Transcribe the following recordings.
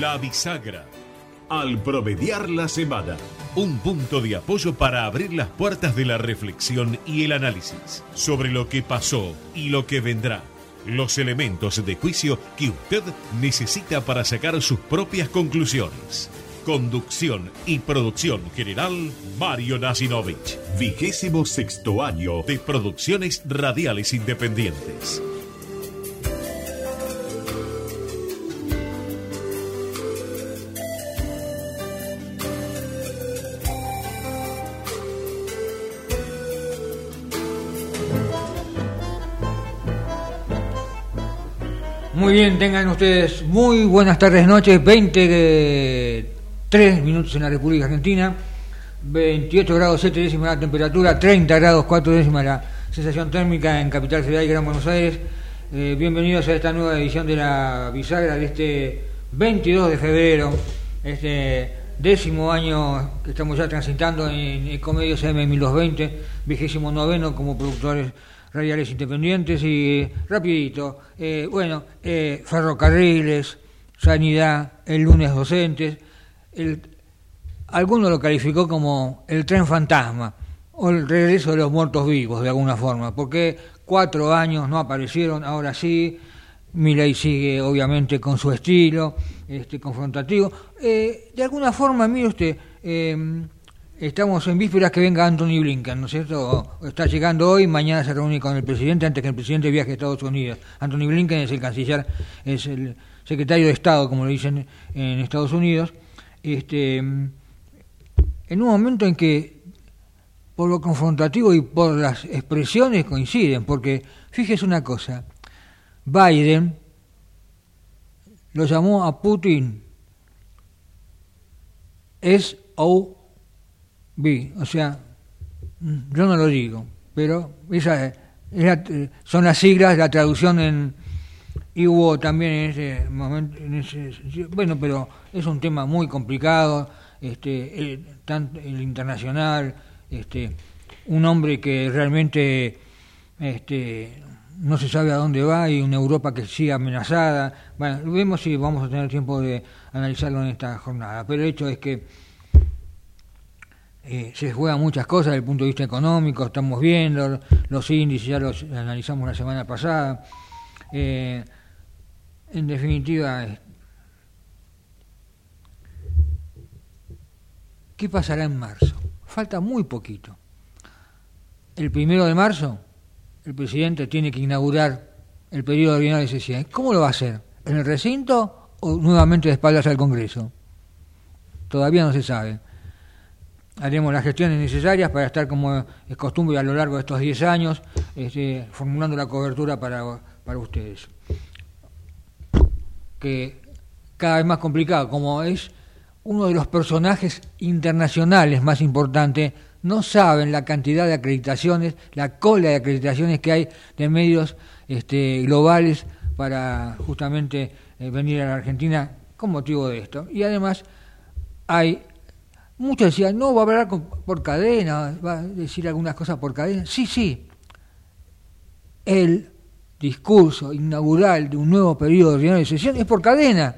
La bisagra. Al promediar la semana. Un punto de apoyo para abrir las puertas de la reflexión y el análisis sobre lo que pasó y lo que vendrá. Los elementos de juicio que usted necesita para sacar sus propias conclusiones. Conducción y producción general, Mario Nasinovich. Vigésimo sexto año de producciones radiales independientes. Muy bien, tengan ustedes muy buenas tardes, noches, 23 minutos en la República Argentina, 28 grados 7 décimas la temperatura, 30 grados 4 décimas la sensación térmica en Capital Ciudad y Gran Buenos Aires. Eh, bienvenidos a esta nueva edición de la bisagra de este 22 de febrero, este décimo año que estamos ya transitando en Ecomedios M 1220, vigésimo noveno como productores radiales independientes y rapidito, eh, bueno, eh, ferrocarriles, sanidad, el lunes docentes, el, alguno lo calificó como el tren fantasma o el regreso de los muertos vivos de alguna forma, porque cuatro años no aparecieron, ahora sí, Milei sigue obviamente con su estilo este, confrontativo. Eh, de alguna forma, mire usted, Estamos en vísperas que venga Anthony Blinken, ¿no es cierto? Está llegando hoy, mañana se reúne con el presidente antes que el presidente viaje a Estados Unidos. Anthony Blinken es el canciller, es el secretario de Estado, como lo dicen en Estados Unidos. Este, en un momento en que, por lo confrontativo y por las expresiones coinciden, porque fíjese una cosa, Biden lo llamó a Putin es o vi, o sea, yo no lo digo, pero esa, son las siglas, la traducción en y hubo también en ese momento, en ese, bueno, pero es un tema muy complicado, este, el, tanto el internacional, este, un hombre que realmente este, no se sabe a dónde va y una Europa que sigue amenazada. Bueno, vemos si vamos a tener tiempo de analizarlo en esta jornada, pero el hecho es que eh, se juegan muchas cosas desde el punto de vista económico, estamos viendo los índices, ya los analizamos la semana pasada. Eh, en definitiva, ¿qué pasará en marzo? Falta muy poquito. El primero de marzo, el presidente tiene que inaugurar el periodo ordinario de sesión. ¿Cómo lo va a hacer? ¿En el recinto o nuevamente de espaldas al Congreso? Todavía no se sabe haremos las gestiones necesarias para estar como es costumbre a lo largo de estos 10 años, este, formulando la cobertura para, para ustedes. Que cada vez más complicado, como es uno de los personajes internacionales más importantes, no saben la cantidad de acreditaciones, la cola de acreditaciones que hay de medios este, globales para justamente eh, venir a la Argentina con motivo de esto. Y además hay Muchos decían, no, va a hablar por cadena, va a decir algunas cosas por cadena. Sí, sí. El discurso inaugural de un nuevo periodo de sesión es por cadena.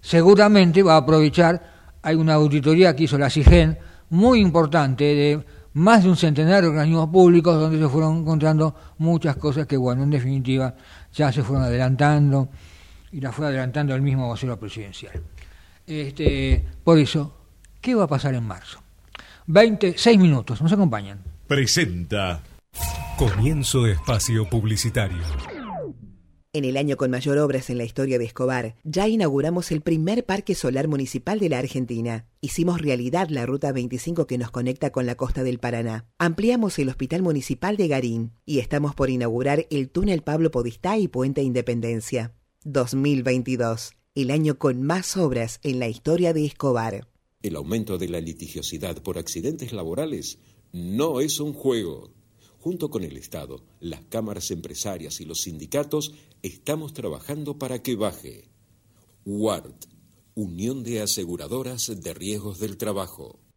Seguramente va a aprovechar, hay una auditoría que hizo la CIGEN muy importante de más de un centenar de organismos públicos donde se fueron encontrando muchas cosas que, bueno, en definitiva ya se fueron adelantando y las fue adelantando el mismo vocero presidencial. Este, por eso ¿Qué va a pasar en marzo? 26 minutos, nos acompañan. Presenta. Comienzo espacio publicitario. En el año con mayor obras en la historia de Escobar, ya inauguramos el primer parque solar municipal de la Argentina. Hicimos realidad la Ruta 25 que nos conecta con la costa del Paraná. Ampliamos el Hospital Municipal de Garín y estamos por inaugurar el túnel Pablo Podistá y Puente Independencia. 2022, el año con más obras en la historia de Escobar. El aumento de la litigiosidad por accidentes laborales no es un juego. Junto con el Estado, las cámaras empresarias y los sindicatos estamos trabajando para que baje. WART, Unión de Aseguradoras de Riesgos del Trabajo.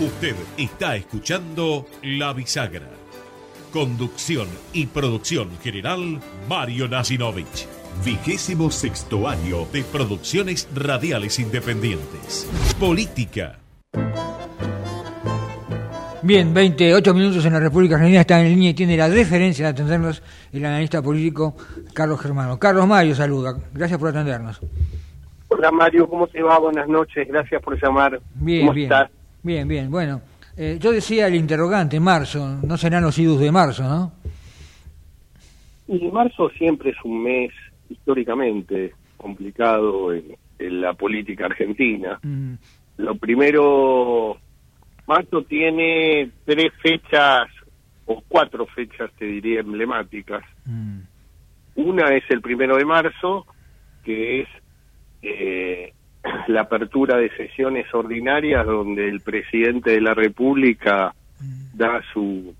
Usted está escuchando La Bisagra. Conducción y producción general, Mario Nasinovich. Vigésimo sexto año de producciones radiales independientes. Política. Bien, 28 minutos en la República Argentina está en línea y tiene la deferencia de atendernos el analista político Carlos Germano. Carlos Mario, saluda. Gracias por atendernos. Hola Mario, ¿cómo te va? Buenas noches, gracias por llamar. Bien, ¿Cómo bien. estás? Bien, bien. Bueno, eh, yo decía el interrogante, marzo, no serán los idus de marzo, ¿no? Y marzo siempre es un mes históricamente complicado en, en la política argentina. Mm, Lo primero, marzo tiene tres fechas o cuatro fechas, te diría, emblemáticas. mm, Una es el primero de marzo, que es eh, la apertura de sesiones ordinarias donde el presidente de la República da su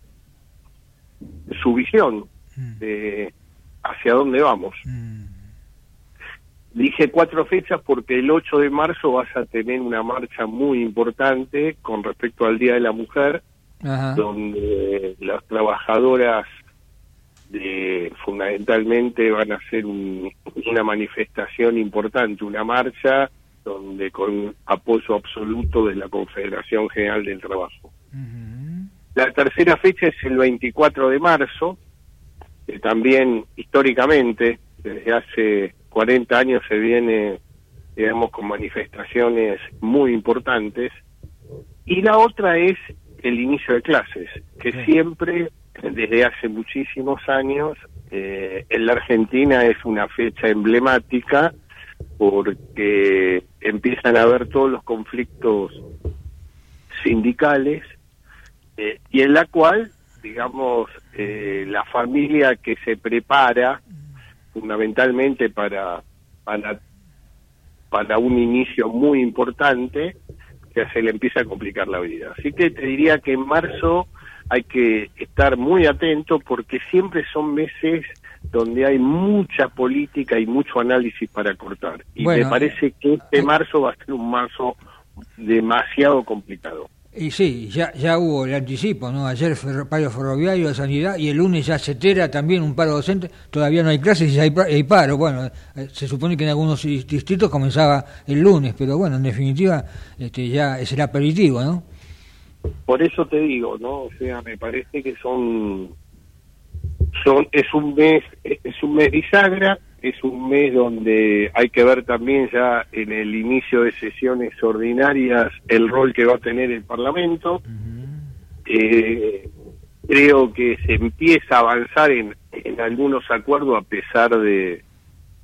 su visión mm, de hacia dónde vamos. mm. Dije cuatro fechas porque el 8 de marzo vas a tener una marcha muy importante con respecto al Día de la Mujer, Ajá. donde las trabajadoras de, fundamentalmente van a hacer un- una manifestación importante, una marcha donde con apoyo absoluto de la Confederación General del Trabajo. La tercera fecha es el 24 de marzo, que también históricamente, desde hace 40 años se viene, digamos, con manifestaciones muy importantes. Y la otra es el inicio de clases, que siempre, desde hace muchísimos años, eh, en la Argentina es una fecha emblemática porque empiezan a haber todos los conflictos sindicales eh, y en la cual, digamos, eh, la familia que se prepara fundamentalmente para, para, para un inicio muy importante, que se le empieza a complicar la vida. Así que te diría que en marzo hay que estar muy atento porque siempre son meses donde hay mucha política y mucho análisis para cortar. Y Bueno, me parece que este eh, marzo va a ser un marzo demasiado complicado. Y sí, ya, ya hubo el anticipo, ¿no? Ayer fer- paro ferroviario de sanidad y el lunes ya se tera también un paro docente. Todavía no hay clases y hay, hay paro. Bueno, eh, se supone que en algunos dis- distritos comenzaba el lunes, pero bueno, en definitiva este, ya es el aperitivo, ¿no? Por eso te digo, ¿no? O sea, me parece que son son es un mes es un mes bisagra, es un mes donde hay que ver también ya en el inicio de sesiones ordinarias el rol que va a tener el Parlamento. Eh, creo que se empieza a avanzar en, en algunos acuerdos a pesar de,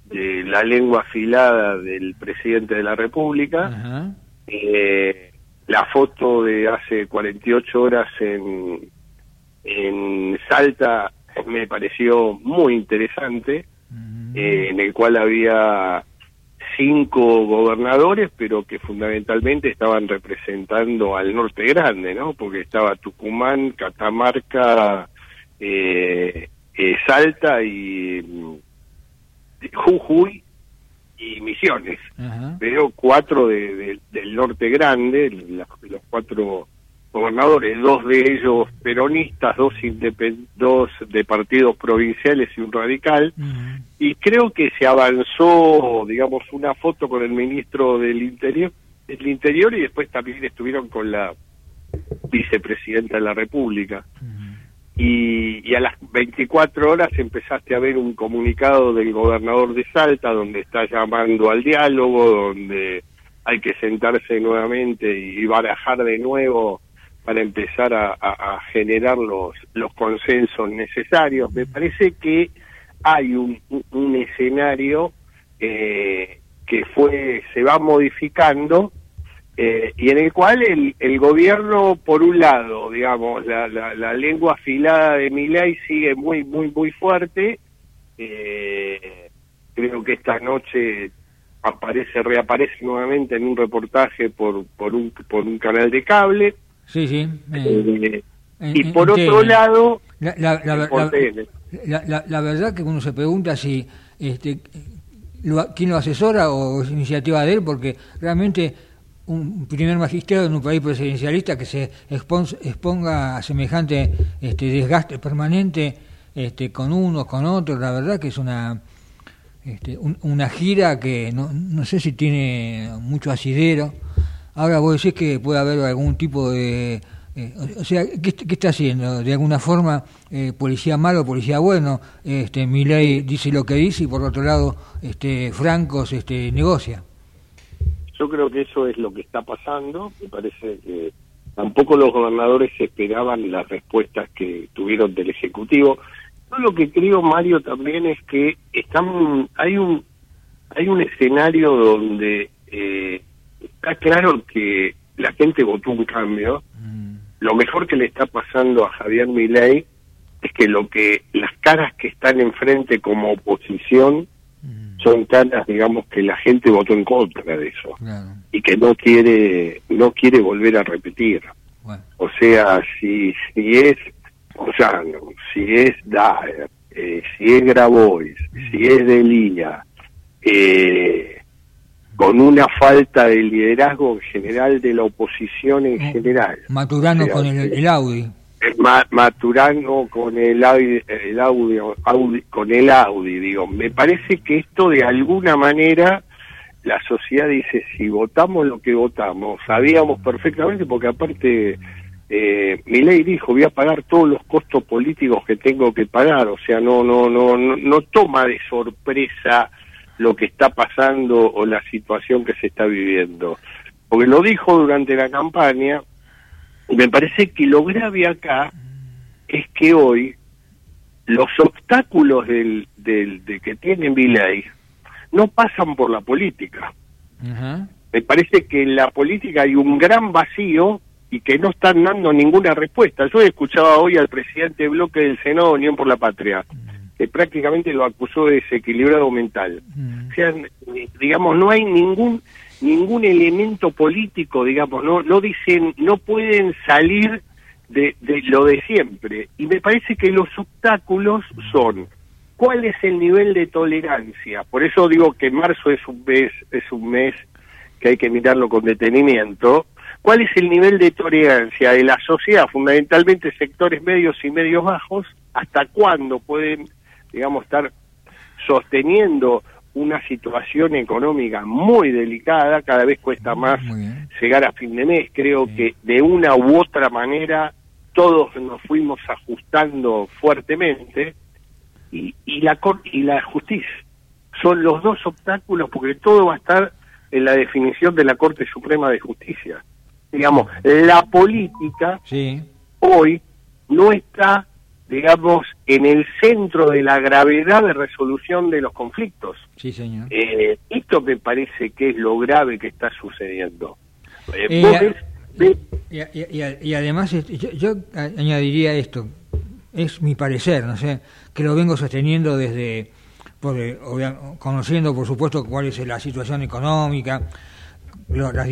de la lengua afilada del presidente de la República. Eh, la foto de hace 48 horas en, en Salta me pareció muy interesante, eh, en el cual había cinco gobernadores, pero que fundamentalmente estaban representando al norte grande, ¿no? Porque estaba Tucumán, Catamarca, eh, eh, Salta y mm, Jujuy y Misiones. Veo cuatro de, de- del norte grande, los cuatro gobernadores, dos de ellos peronistas, dos, dos de partidos provinciales y un radical, y creo que se avanzó, digamos, una foto con el ministro del Interior, del Interior y después también estuvieron con la vicepresidenta de la República. Y, y a las 24 horas empezaste a ver un comunicado del gobernador de Salta donde está llamando al diálogo, donde hay que sentarse nuevamente y barajar de nuevo para empezar a, generar los, los consensos necesarios. Me parece que hay un, escenario eh, que fue se va modificando eh, y en el cual el, gobierno, por un lado, digamos, la, la, lengua afilada de Milay sigue muy, muy, muy fuerte. Eh, creo que esta noche aparece, reaparece nuevamente en un reportaje por, por, un, por un canal de cable. Sí, sí. Eh, y por otro lado, la, la, la, la, verdad que uno se pregunta si este, quién lo asesora o es iniciativa de él, porque realmente un primer magistrado en un país presidencialista que se exponga a semejante este, desgaste permanente este, con unos, con otros, la verdad que es una este, una gira que no, no sé si tiene mucho asidero. Ahora vos decís que puede haber algún tipo de... Eh, o sea, ¿qué, está haciendo? De alguna forma, eh, policía malo, policía bueno. Este, mi ley dice lo que dice y por otro lado, este, Francos este, negocia. Yo creo que eso es lo que está pasando. Me parece que tampoco los gobernadores esperaban las respuestas que tuvieron del Ejecutivo. Yo lo que creo, Mario, también es que están, hay un hay un escenario donde eh, está claro que la gente votó un cambio. Mm. Lo mejor que le está pasando a Javier Milei es que lo que las caras que están enfrente como oposición mm. son caras, digamos, que la gente votó en contra de eso y que no quiere no quiere volver a repetir. O sea, si si es o sea, si es Daer, eh, si es Grabois, si es Delía, eh, con una falta de liderazgo general de la oposición en eh, general. Maturano con el, Audi. Maturano con el, el audio, con el Audi, digo. Me parece que esto de alguna manera la sociedad dice, si votamos lo que votamos, sabíamos perfectamente, porque aparte eh, mi ley dijo voy a pagar todos los costos políticos que tengo que pagar o sea no no no no, toma de sorpresa lo que está pasando o la situación que se está viviendo. Porque lo dijo durante la campaña y me parece que lo grave acá es que hoy los obstáculos del, del de que tiene mi ley no pasan por la política. Me parece que en la política hay un gran vacío y que no están dando ninguna respuesta. Yo he escuchado hoy al presidente bloque del Senado Unión por la Patria, que prácticamente lo acusó de desequilibrado mental. O sea, digamos, no hay ningún ningún elemento político, digamos, no no dicen, no pueden salir de, de lo de siempre. Y me parece que los obstáculos son cuál es el nivel de tolerancia. Por eso digo que marzo es un mes es un mes que hay que mirarlo con detenimiento cuál es el nivel de tolerancia de la sociedad, fundamentalmente sectores medios y medios bajos, hasta cuándo pueden, digamos, estar sosteniendo una situación económica muy delicada, cada vez cuesta más llegar a fin de mes, creo que de una u otra manera todos nos fuimos ajustando fuertemente y, y la y la justicia. Son los dos obstáculos porque todo va a estar en la definición de la Corte Suprema de Justicia. Digamos, la política hoy no está, digamos, en el centro de la gravedad de resolución de los conflictos. Sí, señor. Eh, esto me parece que es lo grave que está sucediendo. Eh, eh, y, además, este, yo, añadiría esto, es mi parecer, no sé, que lo vengo sosteniendo desde, conociendo por supuesto cuál es la situación económica, las,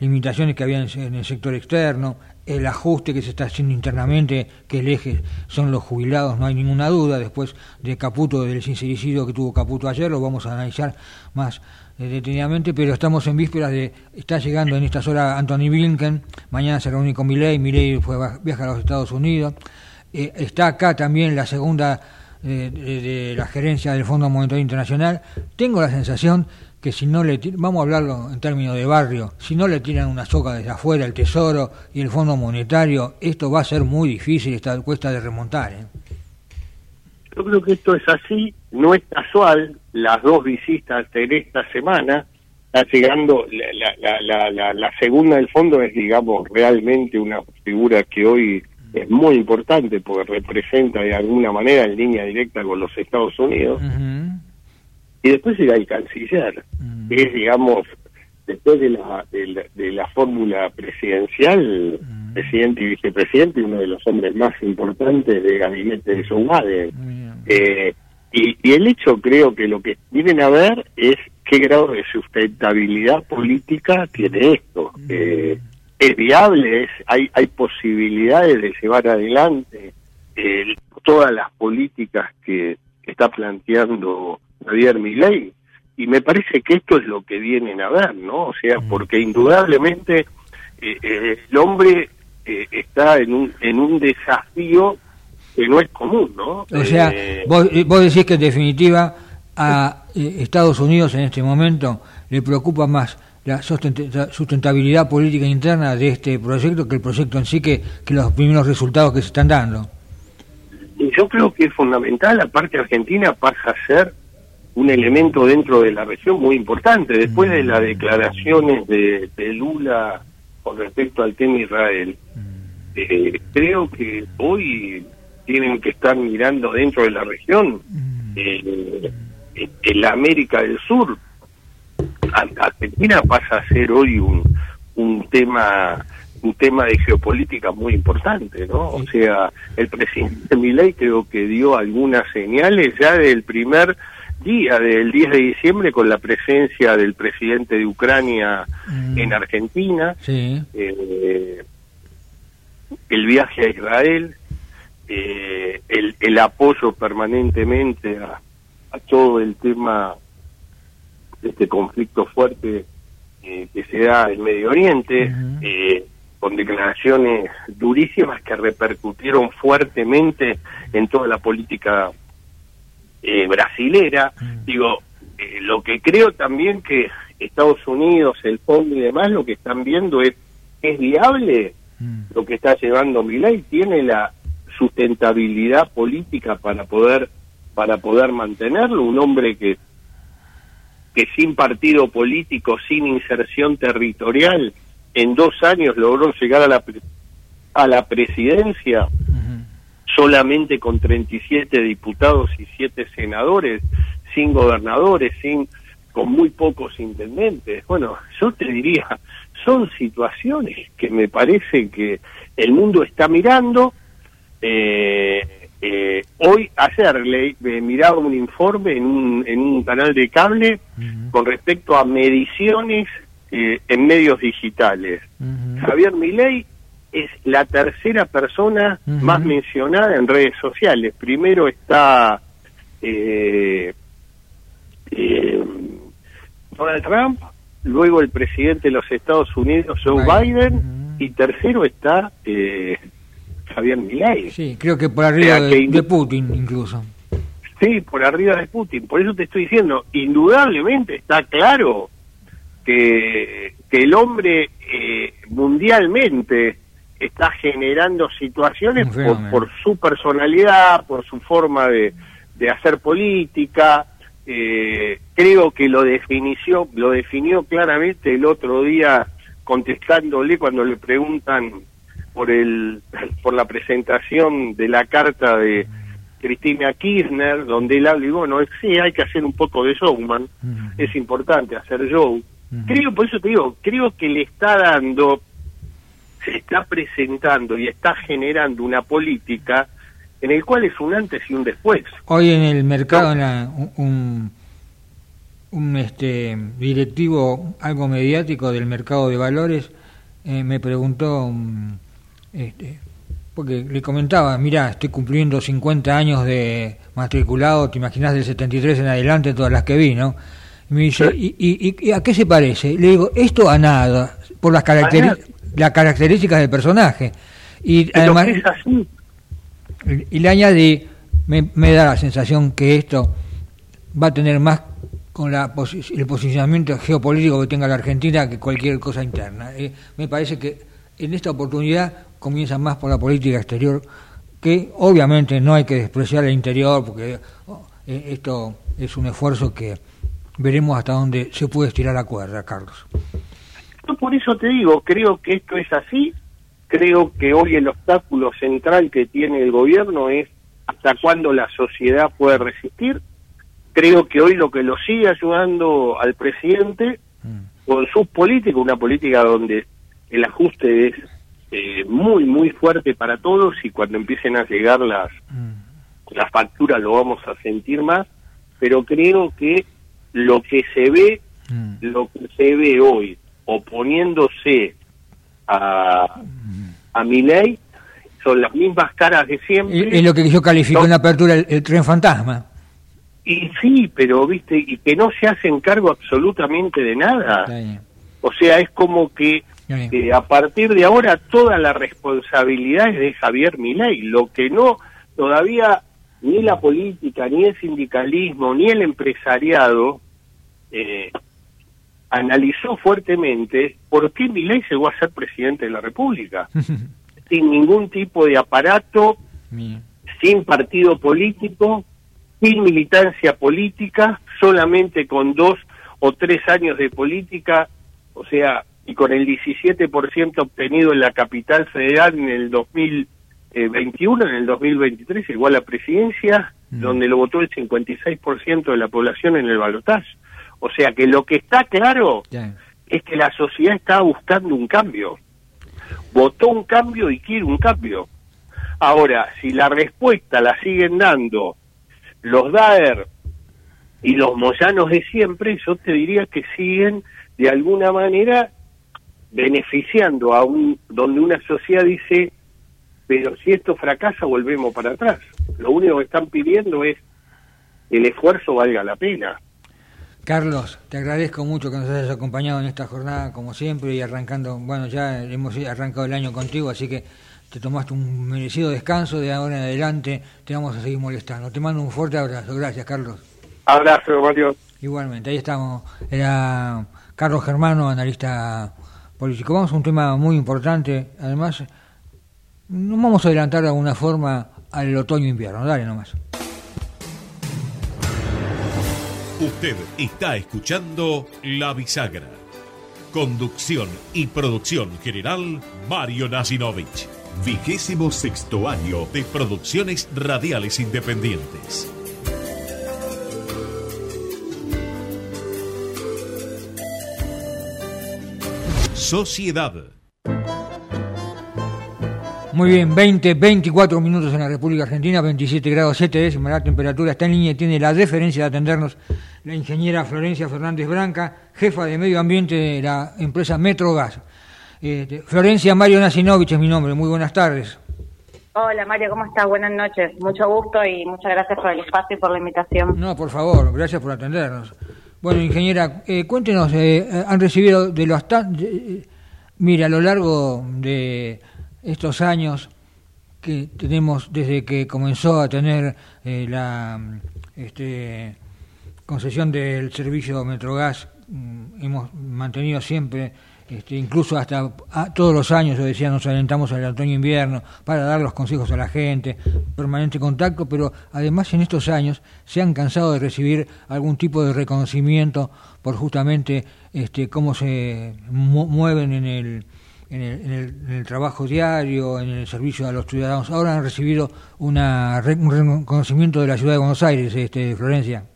limitaciones que había en, el sector externo, el ajuste que se está haciendo internamente, que el eje son los jubilados, no hay ninguna duda. Después de Caputo, del sincericidio que tuvo Caputo ayer, lo vamos a analizar más eh, detenidamente, pero estamos en vísperas de. Está llegando en estas horas Anthony Blinken, mañana se reúne con Milley, Milley fue, viaja a los Estados Unidos. Eh, está acá también la segunda eh, de la gerencia del Fondo Monetario Internacional. Tengo la sensación que si no le vamos a hablarlo en términos de barrio, si no le tiran una soca desde afuera el Tesoro y el Fondo Monetario, esto va a ser muy difícil, esta cuesta de remontar. ¿eh? Yo creo que esto es así, no es casual, las dos visitas de esta semana, está llegando, la, la, la, la, segunda del fondo es, digamos, realmente una figura que hoy es muy importante porque representa de alguna manera en línea directa con los Estados Unidos y después llega el canciller, mm. que es, digamos, después de la, de la, fórmula presidencial, presidente y vicepresidente, uno de los hombres más importantes del gabinete de Joe eh, y, y, el hecho creo que lo que vienen a ver es qué grado de sustentabilidad política tiene esto. Eh, es viable, es, hay, hay posibilidades de llevar adelante eh, todas las políticas que, está planteando Javier Milei y me parece que esto es lo que vienen a ver, ¿no? O sea, porque indudablemente eh, eh, el hombre está en un, en un desafío que no es común, ¿no? O sea, vos, vos decís que en definitiva a Estados Unidos en este momento le preocupa más la sustentabilidad política interna de este proyecto que el proyecto en sí, que, que los primeros resultados que se están dando. Y yo creo que es fundamental, aparte Argentina pasa a ser un elemento dentro de la región muy importante. Después de las declaraciones de, Lula con respecto al tema Israel, mm. eh, creo que hoy tienen que estar mirando dentro de la región mm. eh, en la América del Sur, Argentina pasa a ser hoy un, un tema un tema de geopolítica muy importante, ¿no? O sea, el presidente Milei creo que dio algunas señales ya del primer día, del 10 de diciembre, con la presencia del presidente de Ucrania mm. en Argentina, eh, el viaje a Israel, eh, el, el apoyo permanentemente a, a todo el tema este conflicto fuerte eh, que se da en Medio Oriente, eh, con declaraciones durísimas que repercutieron fuertemente en toda la política eh, brasilera. Digo, lo que creo también que Estados Unidos, el fondo y demás, lo que están viendo es, ¿es viable lo que está llevando Milei? ¿Tiene la sustentabilidad política para poder para poder mantenerlo? Un hombre que que sin partido político, sin inserción territorial, en dos años logró llegar a la, a la presidencia solamente con 37 diputados y 7 senadores, sin gobernadores, sin con muy pocos intendentes. Bueno, yo te diría, son situaciones que me parece que el mundo está mirando. Eh, eh, hoy, ayer, le, miraba un informe en un, en un canal de cable con respecto a mediciones eh, en medios digitales. Javier Milei es la tercera persona más mencionada en redes sociales. Primero está eh, eh, Donald Trump, luego el presidente de los Estados Unidos, Joe Biden, y tercero está eh, Javier Milei. Sí, creo que por arriba de, Putin incluso. Sí, por arriba de Putin. Por eso te estoy diciendo, indudablemente está claro que, que el hombre eh, mundialmente está generando situaciones por, su personalidad, por su forma de, de hacer política. Eh, creo que lo definió, lo definió claramente el otro día contestándole cuando le preguntan por el por la presentación de la carta de Cristina Kirchner, donde él habla y bueno, sí, hay que hacer un poco de showman, es importante hacer show. Creo, por eso te digo, creo que le está dando, se está presentando y está generando una política en el cual es un antes y un después. Hoy en el mercado, un, un este directivo algo mediático del mercado de valores eh, me preguntó este, porque le comentaba, mira, estoy cumpliendo 50 años de matriculado, te imaginas del 73 en adelante, todas las que vi, ¿no? Y me dice, ¿y, a qué se parece? Le digo, esto a nada, por las, las características del personaje. Y además, y le añadí, me, me, da la sensación que esto va a tener más con la el posicionamiento geopolítico que tenga la Argentina que cualquier cosa interna. Eh, me parece que en esta oportunidad comienza más por la política exterior, que obviamente no hay que despreciar el interior, porque oh, eh, esto es un esfuerzo que veremos hasta dónde se puede estirar la cuerda, Carlos. Por eso te digo, creo que esto es así, creo que hoy el obstáculo central que tiene el gobierno es hasta cuándo la sociedad puede resistir. Creo que hoy lo que lo sigue ayudando al presidente mm. con sus políticas, una política donde el ajuste es eh, muy, muy fuerte para todos y cuando empiecen a llegar las, mm. las facturas lo vamos a sentir más, pero creo que lo que se ve, mm. lo que se ve hoy oponiéndose a, a mi ley son las mismas caras de siempre. Es lo que yo califico en la apertura el, tren fantasma. Y sí, pero viste, y que no se hacen cargo absolutamente de nada. O sea, es como que eh, a partir de ahora toda la responsabilidad es de Javier Milei. Lo que no, todavía ni la política, ni el sindicalismo, ni el empresariado eh, analizó fuertemente por qué Milei llegó a ser presidente de la República, sin ningún tipo de aparato, sin partido político, sin militancia política, solamente con dos o tres años de política, o sea, y con el 17% obtenido en la capital federal en el 2021, en el 2023 igual a presidencia, mm. donde lo votó el 56% de la población en el balotaje. O sea que lo que está claro es que la sociedad está buscando un cambio. Votó un cambio y quiere un cambio. Ahora, si la respuesta la siguen dando los DAER y los moyanos de siempre, yo te diría que siguen de alguna manera beneficiando a un donde una sociedad dice, pero si esto fracasa volvemos para atrás. Lo único que están pidiendo es que el esfuerzo valga la pena. Carlos, te agradezco mucho que nos hayas acompañado en esta jornada, como siempre, y arrancando, bueno, ya hemos arrancado el año contigo, así que te tomaste un merecido descanso, de ahora en adelante te vamos a seguir molestando. Te mando un fuerte abrazo, gracias Carlos. Abrazo, Mario. Igualmente, ahí estamos, era Carlos Germano, analista político. Vamos a un tema muy importante, además, nos vamos a adelantar de alguna forma al otoño-invierno, dale nomás. Usted está escuchando La Bisagra. Conducción y producción general, Mario Nasinovich. Vigésimo sexto año de producciones radiales independientes. Sociedad. Muy bien, 20, 24 minutos en la República Argentina, 27 grados 7 décimas, la temperatura está en línea y tiene la deferencia de atendernos la ingeniera Florencia Fernández Branca, jefa de medio ambiente de la empresa Metrogas. Este, Florencia Mario Nasinovich es mi nombre, muy buenas tardes. Hola Mario, ¿cómo estás? Buenas noches, mucho gusto y muchas gracias por el espacio y por la invitación. No, por favor, gracias por atendernos. Bueno, ingeniera, eh, cuéntenos, eh, han recibido de los... Eh, mira, a lo largo de estos años que tenemos desde que comenzó a tener la este, concesión del servicio Metrogas mm, hemos mantenido siempre, este, incluso hasta todos los años, yo decía, nos alentamos al otoño-invierno para dar los consejos a la gente, permanente contacto, pero además en estos años se han cansado de recibir algún tipo de reconocimiento por justamente este, cómo se mueven en el, en el, en, el, trabajo diario, en el servicio a los ciudadanos. Ahora han recibido una, un reconocimiento de la ciudad de Buenos Aires, este, Florencia.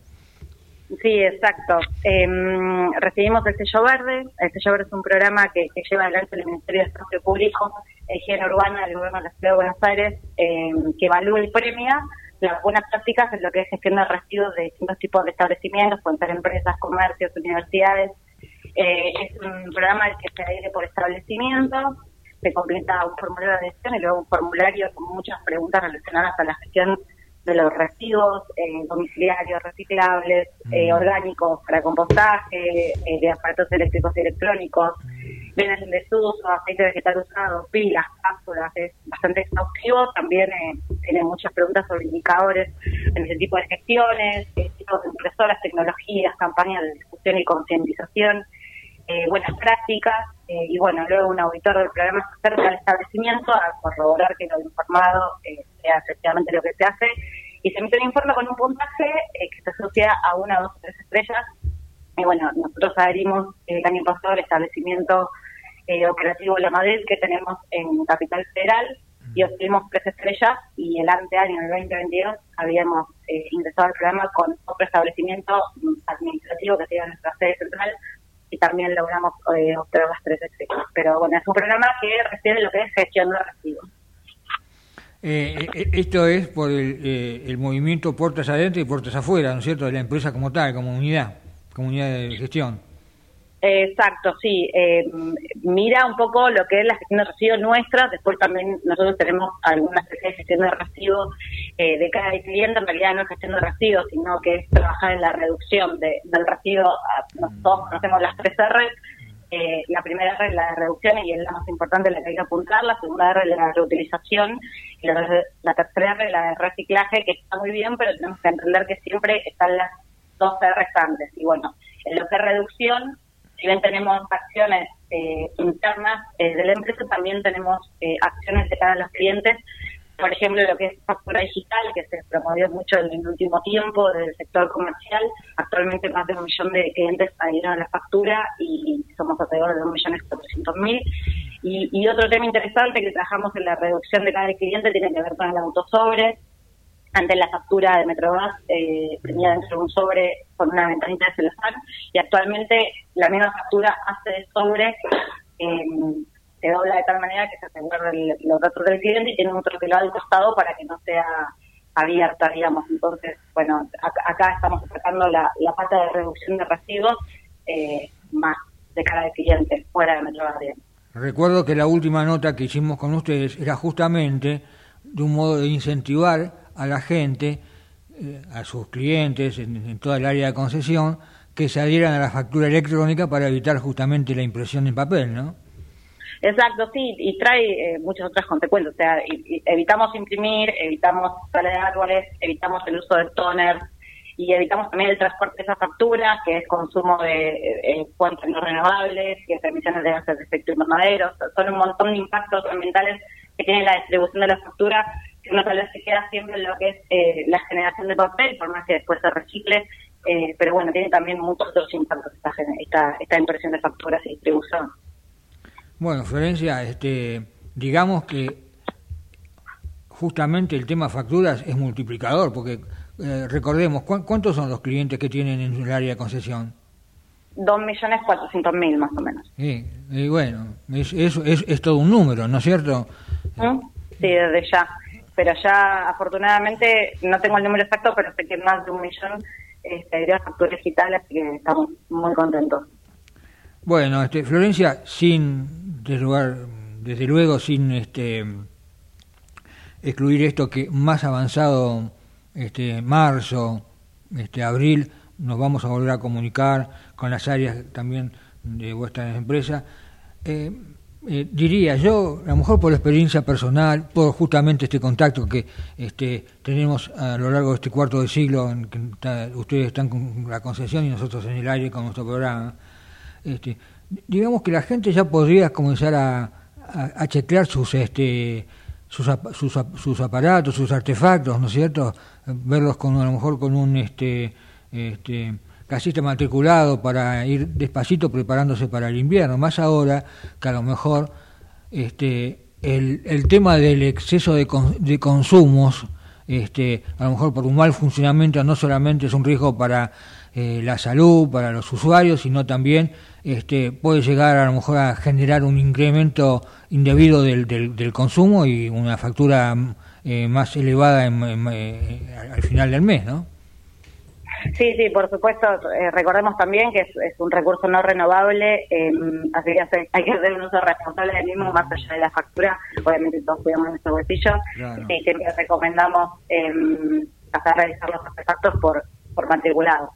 Sí, exacto. Em, recibimos el sello verde. El sello verde es un programa que, lleva adelante el Ministerio de Espacio Público, Higiene Urbana del Gobierno de la Ciudad de Buenos Aires, em, que evalúa y premia las buenas prácticas en lo que es gestión de residuos de distintos tipos de establecimientos, pueden ser empresas, comercios, universidades. Eh, es un programa que se adhiere por establecimiento, se completa un formulario de adhesión y luego un formulario con muchas preguntas relacionadas a la gestión de los residuos eh, domiciliarios reciclables, eh, mm. orgánicos para compostaje, eh, de aparatos eléctricos y electrónicos, bienes en desuso, aceite vegetal usado, pilas, cápsulas, es bastante exhaustivo. También tiene muchas preguntas sobre indicadores en ese tipo de gestiones, tipos de impresoras, tecnologías, campañas de discusión y concientización. buenas prácticas y bueno, luego un auditor del programa se acerca al establecimiento a corroborar que lo informado sea efectivamente lo que se hace y se emite un informe con un puntaje eh, que se asocia a una, dos o tres estrellas. Y bueno, nosotros adherimos el año pasado al establecimiento eh, operativo La Madrid que tenemos en Capital Federal y obtuvimos tres estrellas y el anteaño, el 2022, habíamos eh, ingresado al programa con otro establecimiento administrativo que tiene nuestra sede central y también logramos eh, obtener las tres estrellas. Pero bueno, es un programa que refiere lo que es gestión de residuos. Eh, eh, esto es por el, el, movimiento puertas adentro y puertas afuera, ¿no es cierto?, de la empresa como tal, como unidad, como unidad de gestión. Exacto, sí. Eh, mira un poco lo que es la gestión de residuos nuestra. Después también nosotros tenemos alguna especie de gestión de residuos eh, de cada cliente. En realidad no es gestión de residuos, sino que es trabajar en la reducción de, del residuo. Nosotros conocemos las tres R. Eh, la primera R es la de reducción y es la más importante, la que hay que apuntar. La segunda R es la de reutilización. Y la, tercera R es la de reciclaje, que está muy bien, pero tenemos que entender que siempre están las dos R antes. Y bueno, en lo que es reducción si bien tenemos acciones eh, internas eh, de la empresa, también tenemos eh, acciones de cara a los clientes. Por ejemplo, lo que es factura digital, que se promovió mucho en el último tiempo del sector comercial. Actualmente más de un millón de clientes adhirieron a la factura y somos alrededor de 2.400.000. Y, y otro tema interesante que trabajamos en la reducción de cada cliente tiene que ver con el autosobre antes la factura de Metrogas eh, tenía dentro de un sobre con una ventanita de celofán y actualmente la misma factura hace de sobre, eh, se dobla de tal manera que se asegura los datos del cliente y tiene otro que al costado para que no sea abierta, digamos. Entonces, bueno, acá, estamos sacando la, la pata de reducción de residuos eh, más de cara al cliente, fuera de Metrogas. Recuerdo que la última nota que hicimos con ustedes era justamente de un modo de incentivar a la gente, eh, a sus clientes en, toda el área de concesión, que se adhieran a la factura electrónica para evitar justamente la impresión en papel, ¿no? Exacto, sí, y trae eh, muchas otras consecuencias. O sea, evitamos imprimir, evitamos de árboles, evitamos el uso de toner y evitamos también el transporte de esa factura, que es consumo de eh, fuentes no renovables, que es emisiones de gases de efecto invernadero. Son un montón de impactos ambientales que tiene la distribución de la factura no tal vez se queda siempre en lo que es eh, la generación de papel, por más que después se recicle, eh, pero bueno, tiene también muchos otros impactos esta, esta, esta impresión de facturas y distribución. Bueno, Florencia, este, digamos que justamente el tema facturas es multiplicador, porque eh, recordemos, ¿cuántos son los clientes que tienen en el área de concesión? 2.400.000 más o menos. Sí, y bueno, es, es, es, todo un número, ¿no es cierto? ¿Mm? Sí, desde ya pero ya afortunadamente no tengo el número exacto, pero sé que más de un millón este, de facturas digitales, así que estamos muy contentos. Bueno, este, Florencia, sin desde luego, sin este excluir esto que más avanzado este marzo, este abril nos vamos a volver a comunicar con las áreas también de vuestra empresa. Eh, eh, diría yo, a lo mejor por experiencia personal, por justamente este contacto que este, tenemos a lo largo de este cuarto de siglo, en que ustedes están con la concesión y nosotros en el aire con nuestro programa, este, digamos que la gente ya podría comenzar a, a, chequear sus, este, sus, sus, sus, aparatos, sus artefactos, ¿no es cierto? Verlos con a lo mejor con un este, este casista matriculado para ir despacito preparándose para el invierno, más ahora que a lo mejor este, el, el tema del exceso de, de consumos, este, a lo mejor por un mal funcionamiento no solamente es un riesgo para eh, la salud, para los usuarios, sino también este, puede llegar a lo mejor a generar un incremento indebido del, del, consumo y una factura eh, más elevada eh, al final del mes, ¿no? Sí, sí, por supuesto. Eh, recordemos también que es, un recurso no renovable, eh, así que hay que hacer un uso responsable del mismo, más allá de la factura. Obviamente todos cuidamos nuestro bolsillo y siempre recomendamos eh, hacer realizar los artefactos por, por matriculado.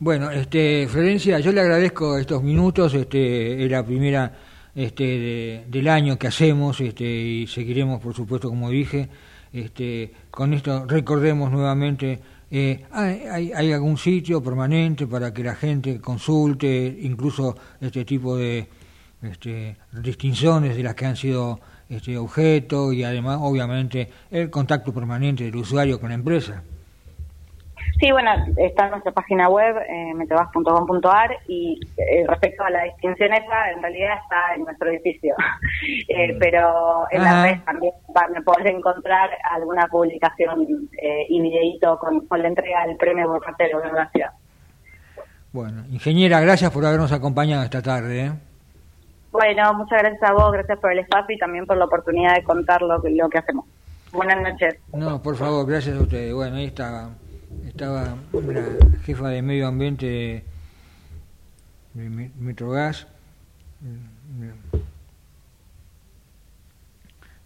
Bueno, este, Florencia, yo le agradezco estos minutos. Este, es la primera este, del año que hacemos este, y seguiremos, por supuesto, como dije. Este, con esto recordemos nuevamente eh, ¿hay, ¿Hay algún sitio permanente para que la gente consulte incluso este tipo de este, distinciones de las que han sido este objeto y además, obviamente, el contacto permanente del usuario con la empresa? Sí, bueno, está en nuestra página web, eh, y eh, respecto a la distinción esa, en realidad está en nuestro edificio. Eh, mm. pero en la red también me podés encontrar alguna publicación eh, y videíto con, con la entrega del premio por parte de la ciudad. Bueno, ingeniera, gracias por habernos acompañado esta tarde. ¿eh? Bueno, muchas gracias a vos, gracias por el espacio y también por la oportunidad de contar lo, lo que hacemos. Buenas noches. No, por favor, gracias a ustedes. Bueno, ahí estaba, estaba la jefa de medio ambiente de, de Metrogas,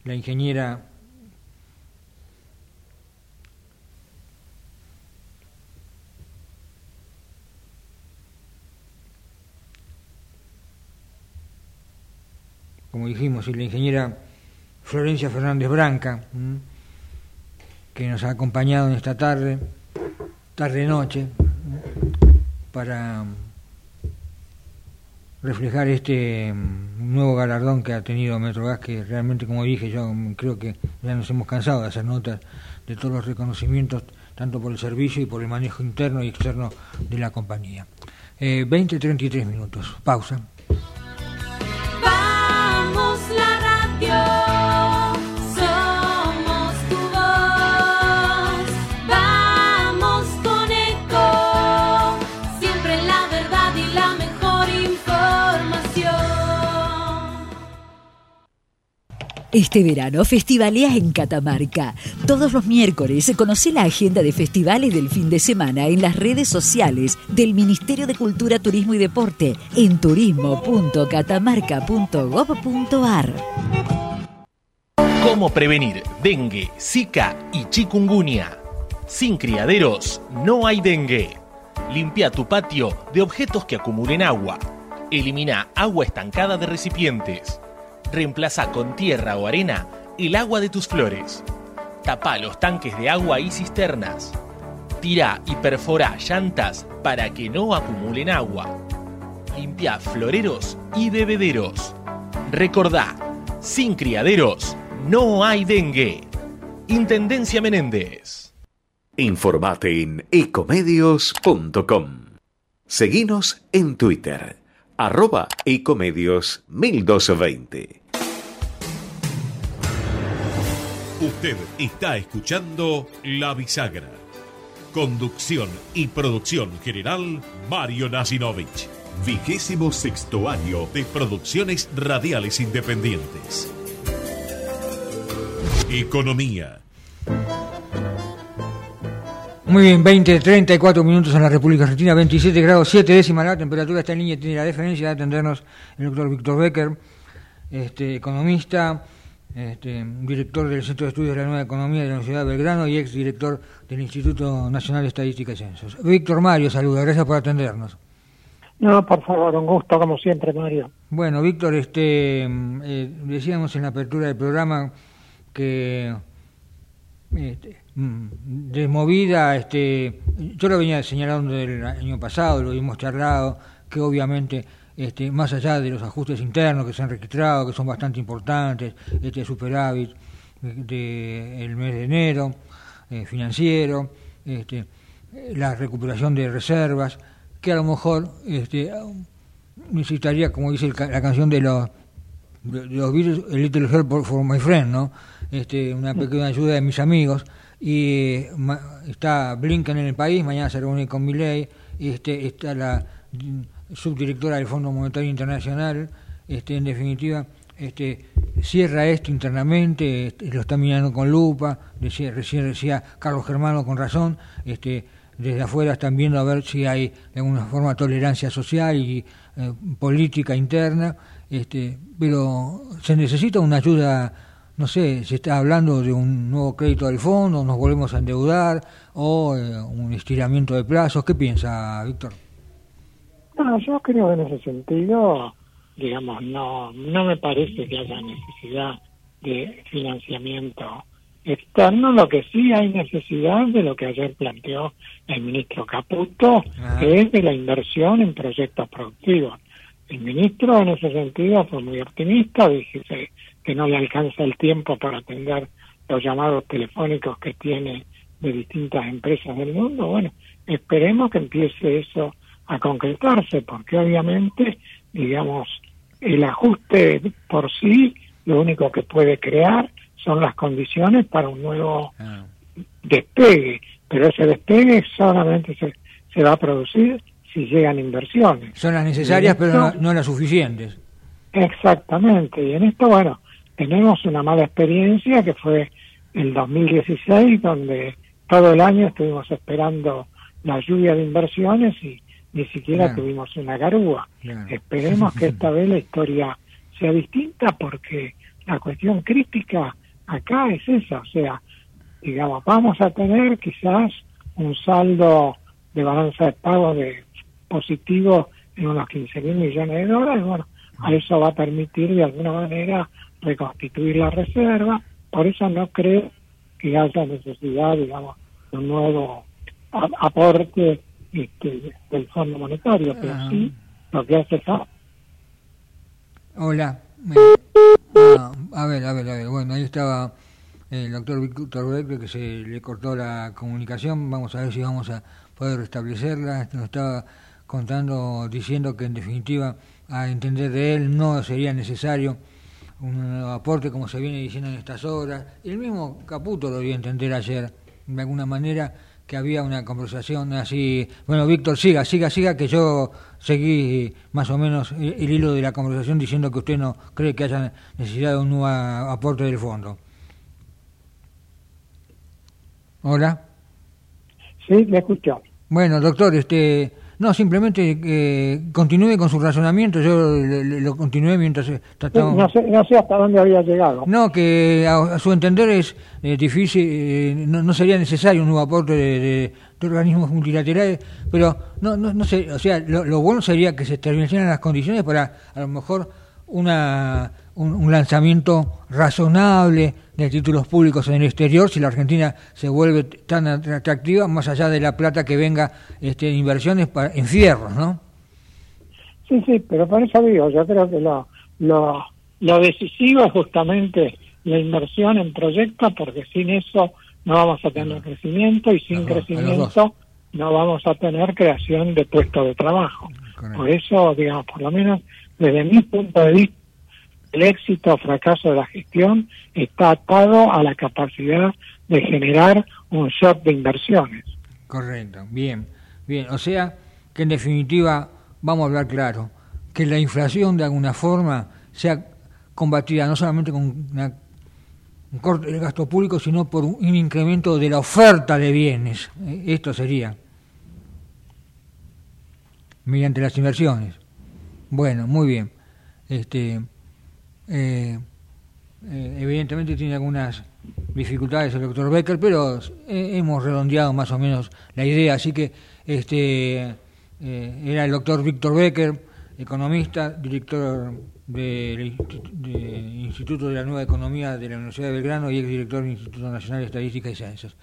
la ingeniera como dijimos, y la ingeniera Florencia Fernández Branca, que nos ha acompañado en esta tarde, tarde-noche, para reflejar este nuevo galardón que ha tenido Metrogas, que realmente, como dije, yo creo que ya nos hemos cansado de hacer notas de todos los reconocimientos, tanto por el servicio y por el manejo interno y externo de la compañía. Eh, 20-33 minutos. Pausa. Este verano festivalea en Catamarca. Todos los miércoles conoce la agenda de festivales del fin de semana en las redes sociales del Ministerio de Cultura, Turismo y Deporte en turismo.catamarca.gov.ar. ¿Cómo prevenir dengue, zika y chikungunya? Sin criaderos no hay dengue. Limpia tu patio de objetos que acumulen agua. Elimina agua estancada de recipientes. Reemplaza con tierra o arena el agua de tus flores. Tapa los tanques de agua y cisternas. Tira y perfora llantas para que no acumulen agua. Limpia floreros y bebederos. Recordá, sin criaderos no hay dengue. Intendencia Menéndez. Informate en ecomedios.com. Seguinos en Twitter, arroba ecomedios 1220. Usted está escuchando La Bisagra. Conducción y producción general, Mario Nasinovich. Vigésimo sexto año de producciones radiales independientes. Economía. Muy bien, 20, 34 minutos en la República Argentina, 27 grados 7 décimas la temperatura en línea, tiene la deferencia de atendernos el doctor Víctor Becker, este, economista, este, director del Centro de Estudios de la Nueva Economía de la Universidad de Belgrano y ex director del Instituto Nacional de Estadística y Censos. Víctor Mario, saluda, gracias por atendernos. No, por favor, un gusto como siempre, Mario. Bueno, Víctor, este, eh, decíamos en la apertura del programa que este, mm, desmovida, este, yo lo venía señalando del año pasado, lo hemos charlado, que obviamente este, más allá de los ajustes internos que se han registrado, que son bastante importantes, este superávit del mes de enero, eh, financiero, este, la recuperación de reservas, que a lo mejor este, necesitaría, como dice la canción de los, de los virus, el Little Help for My Friend, ¿no? este, una pequeña ayuda de mis amigos y está Blinken en el país, mañana se reúne con Milley, este, está la subdirectora del Fondo Monetario Internacional, este, en definitiva, este, cierra esto internamente, este, lo está mirando con lupa, decía, recién decía Carlos Germano con razón, este, desde afuera están viendo a ver si hay de alguna forma tolerancia social y eh, política interna, este, pero se necesita una ayuda no sé, se está hablando de un nuevo crédito del fondo, nos volvemos a endeudar o eh, un estiramiento de plazos. ¿Qué piensa, Víctor? No, yo creo que en ese sentido, digamos, no, no me parece que haya necesidad de financiamiento externo, lo que sí hay necesidad de lo que ayer planteó el ministro Caputo, que es de la inversión en proyectos productivos. El ministro en ese sentido fue muy optimista, dice que no le alcanza el tiempo para atender los llamados telefónicos que tiene de distintas empresas del mundo. Bueno, esperemos que empiece eso a concretarse, porque obviamente, digamos, el ajuste por sí lo único que puede crear son las condiciones para un nuevo ah. despegue, pero ese despegue solamente se, se va a producir si llegan inversiones. Son las necesarias, pero no, no las suficientes. Exactamente, y en esto, bueno, tenemos una mala experiencia que fue el 2016, donde todo el año estuvimos esperando la lluvia de inversiones y ni siquiera Claro. tuvimos una garúa. Claro. Esperemos que esta vez la historia sea distinta porque la cuestión crítica acá es esa, o sea, digamos, vamos a tener quizás un saldo de balanza de pago de positivo en unos 15 mil millones de dólares, bueno, a eso va a permitir de alguna manera reconstituir la reserva, por eso no creo que haya necesidad, digamos, de un nuevo aporte este, del Fondo Monetario, pero Ah. sí lo que hace falta Hola. Eh, ah, a ver, a ver, a ver. Bueno, ahí estaba el doctor Víctor Becker que se le cortó la comunicación. Vamos a ver si vamos a poder restablecerla. Nos estaba contando, diciendo que en definitiva, a entender de él, no sería necesario un nuevo aporte como se viene diciendo en estas horas. El mismo Caputo lo dio a entender ayer, de alguna manera, que había una conversación así. Bueno, Víctor, siga, siga, siga, que yo seguí más o menos el, el hilo de la conversación diciendo que usted no cree que haya necesidad de un nuevo aporte del fondo. Hola. Sí, le escucho. Bueno, doctor, este, no, simplemente que continúe con su razonamiento, yo le- le- lo continué mientras eh, tratamos... No sé, no sé hasta dónde había llegado. No, que a, a su entender es eh, difícil, eh, no, no sería necesario un nuevo aporte de, de- de organismos multilaterales, pero no, no, no sé, o sea, lo, lo bueno sería que se establecieran las condiciones para a lo mejor una, un, un lanzamiento razonable de títulos públicos en el exterior si la Argentina se vuelve tan atractiva, más allá de la plata que venga este, en inversiones para, en fierros, ¿no? Sí, sí, pero por eso digo, yo creo que lo, lo, lo decisivo es justamente la inversión en proyectos, porque sin eso no vamos a tener crecimiento y sin los crecimiento no vamos a tener creación de puestos de trabajo. Por eso, digamos, por lo menos desde mi punto de vista, el éxito o fracaso de la gestión está atado a la capacidad de generar un shock de inversiones. Correcto, bien, bien. O sea, que en definitiva, vamos a hablar claro, que la inflación de alguna forma sea combatida no solamente con una- un corte del gasto público, sino por un, incremento de la oferta de bienes. Eh, Esto sería, mediante las inversiones. Bueno, muy bien. Este, eh, eh, evidentemente tiene algunas dificultades el doctor Becker, pero eh, hemos redondeado más o menos la idea, así que este era el doctor Víctor Becker, economista, director del Institu- de Instituto de la Nueva Economía de la Universidad de Belgrano y exdirector del Instituto Nacional de Estadística y Ciencias.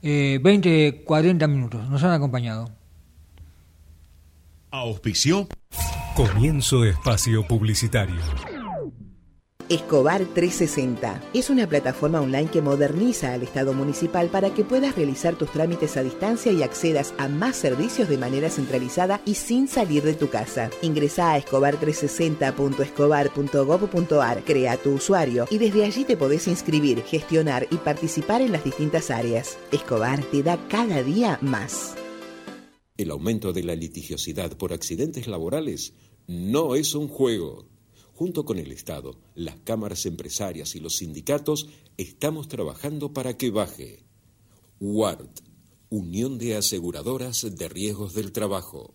Eh, 20, 40 minutos, nos han acompañado. Auspició Comienzo espacio publicitario. Escobar 360 es una plataforma online que moderniza al Estado municipal para que puedas realizar tus trámites a distancia y accedas a más servicios de manera centralizada y sin salir de tu casa. Ingresa a escobar360.escobar.gov.ar, crea tu usuario y desde allí te podés inscribir, gestionar y participar en las distintas áreas. Escobar te da cada día más. El aumento de la litigiosidad por accidentes laborales no es un juego. Junto con el Estado, las cámaras empresarias y los sindicatos estamos trabajando para que baje. WART, Unión de Aseguradoras de Riesgos del Trabajo.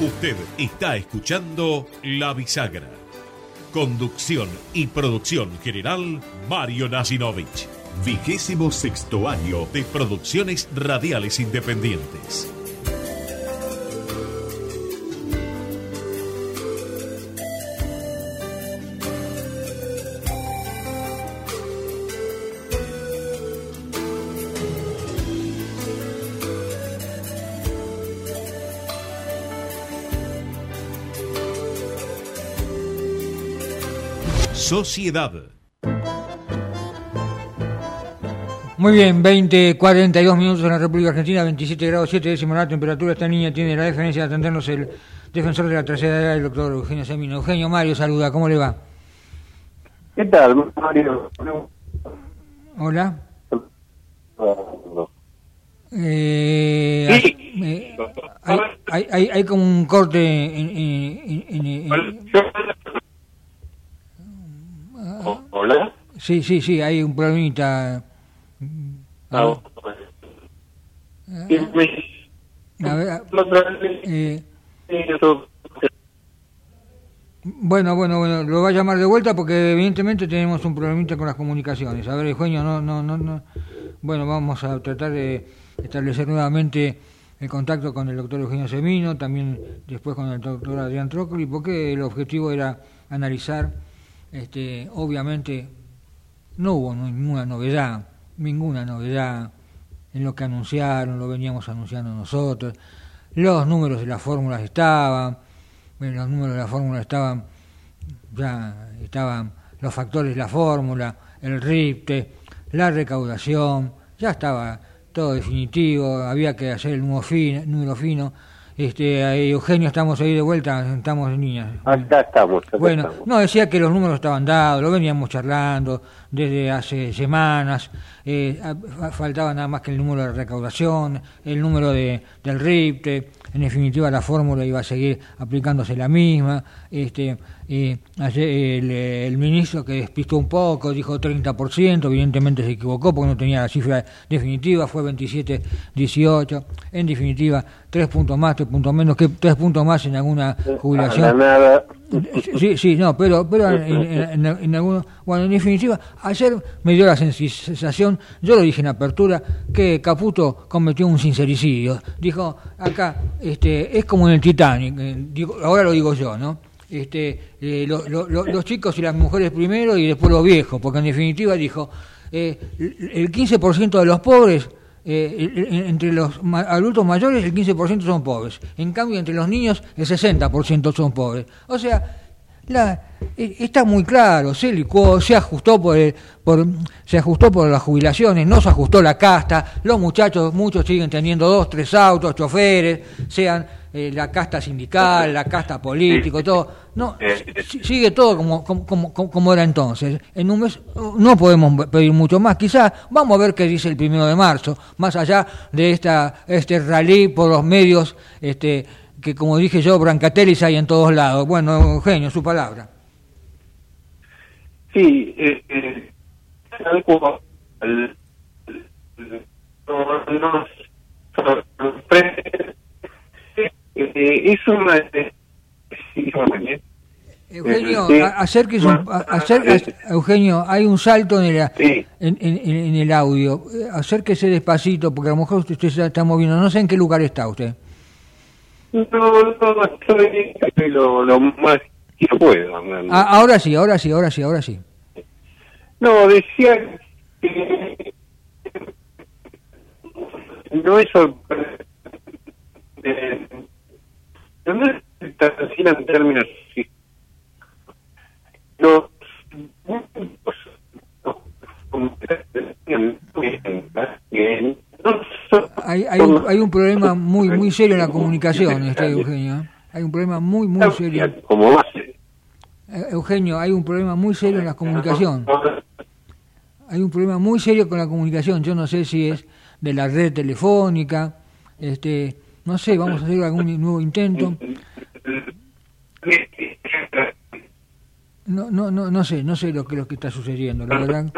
Usted está escuchando La Bisagra. Conducción y producción general, Mario Nasinovich. Vigésimo sexto año de producciones radiales independientes. Sociedad. Muy bien, 20, 42 minutos en la República Argentina, 27 grados 7 décimos la temperatura. Esta niña tiene la deferencia de atendernos el defensor de la tercera edad, el doctor Eugenio Semino. Eugenio Mario, saluda, ¿cómo le va? ¿Qué tal, Mario? Hola. Eh, eh, hay, hay, hay, hay como un corte en, en- en- en- en- Hola. Sí, sí, sí, hay un problemita. Ah, A ver, eh, bueno, bueno, bueno, lo va a llamar de vuelta porque evidentemente tenemos un problemita con las comunicaciones. A ver, Eugenio, no, no, no, no. Bueno, vamos a tratar de establecer nuevamente el contacto con el doctor Eugenio Semino, también después con el doctor Adrián Trócoli, porque el objetivo era analizar, este, obviamente, no hubo ninguna novedad, ninguna novedad en lo que anunciaron, lo veníamos anunciando nosotros. Los números de las fórmulas estaban, los números de la fórmula estaban, ya estaban los factores de la fórmula, el RIPTE, la recaudación, ya estaba todo definitivo, había que hacer el número fino, número fino. Este, ahí, Eugenio, estamos ahí de vuelta, estamos niñas. Acá estamos. acá Bueno, estamos. no, decía que los números estaban dados, lo veníamos charlando desde hace semanas, eh, faltaba nada más que el número de recaudación, el número de, del RIPTE, en definitiva la fórmula iba a seguir aplicándose la misma, este, eh, el, eh, el ministro que despistó un poco, dijo 30%, evidentemente se equivocó porque no tenía la cifra definitiva, fue 27, 18, en definitiva, tres puntos más, tres puntos menos, que tres puntos más en alguna jubilación. Sí, sí, no, pero, pero en, algunos- bueno, en definitiva, ayer me dio la sensación, yo lo dije en apertura, que Caputo cometió un sincericidio. Dijo, acá, este, es como en el Titanic, eh, ahora lo digo yo, ¿no? Este, eh, lo- lo- los chicos y las mujeres primero y después los viejos, porque en definitiva dijo, eh, el 15% de los pobres eh, entre los adultos mayores el 15% son pobres. En cambio, entre los niños el 60% son pobres. O sea, eh, está muy claro, se licuó, se ajustó por, el- por se ajustó por las jubilaciones, no se ajustó la casta, los muchachos, muchos siguen teniendo dos, tres autos, choferes, sean eh, la casta sindical, la casta político, todo. No, si- sigue todo como, como, como, como era entonces. En un mes uh, no podemos pedir mucho más. Quizás vamos a ver qué dice el primero de marzo, más allá de esta este rally por los medios, este que como dije yo, Brancatellis hay en todos lados. Bueno, Eugenio, su palabra. Sí, eh, eh, no- no-. Eh, es una ¿eh? Eugenio, Sí. a- acérquese un- a- acer- a- Eugenio, hay un salto en el, en, en- en- en el audio. Eh, Acérquese despacito, porque a lo mejor usted, usted se está moviendo. No sé en qué lugar está usted. No, no, estoy, estoy lo, lo más que puedo. Ah, ahora sí, ahora sí, ahora sí, ahora sí. No, decía que no es sorprendente. En términos. Los Hay, hay, un, hay un problema muy muy serio en la comunicación, este Eugenio. ¿eh? Hay un problema muy muy serio. como base. Eh, Eugenio, hay un problema muy serio en la comunicación. Hay un problema muy serio con la comunicación. Yo no sé si es de la red telefónica, este, no sé, vamos a hacer algún nuevo intento. No, no, no, no sé, no sé lo que lo que está sucediendo. La verdad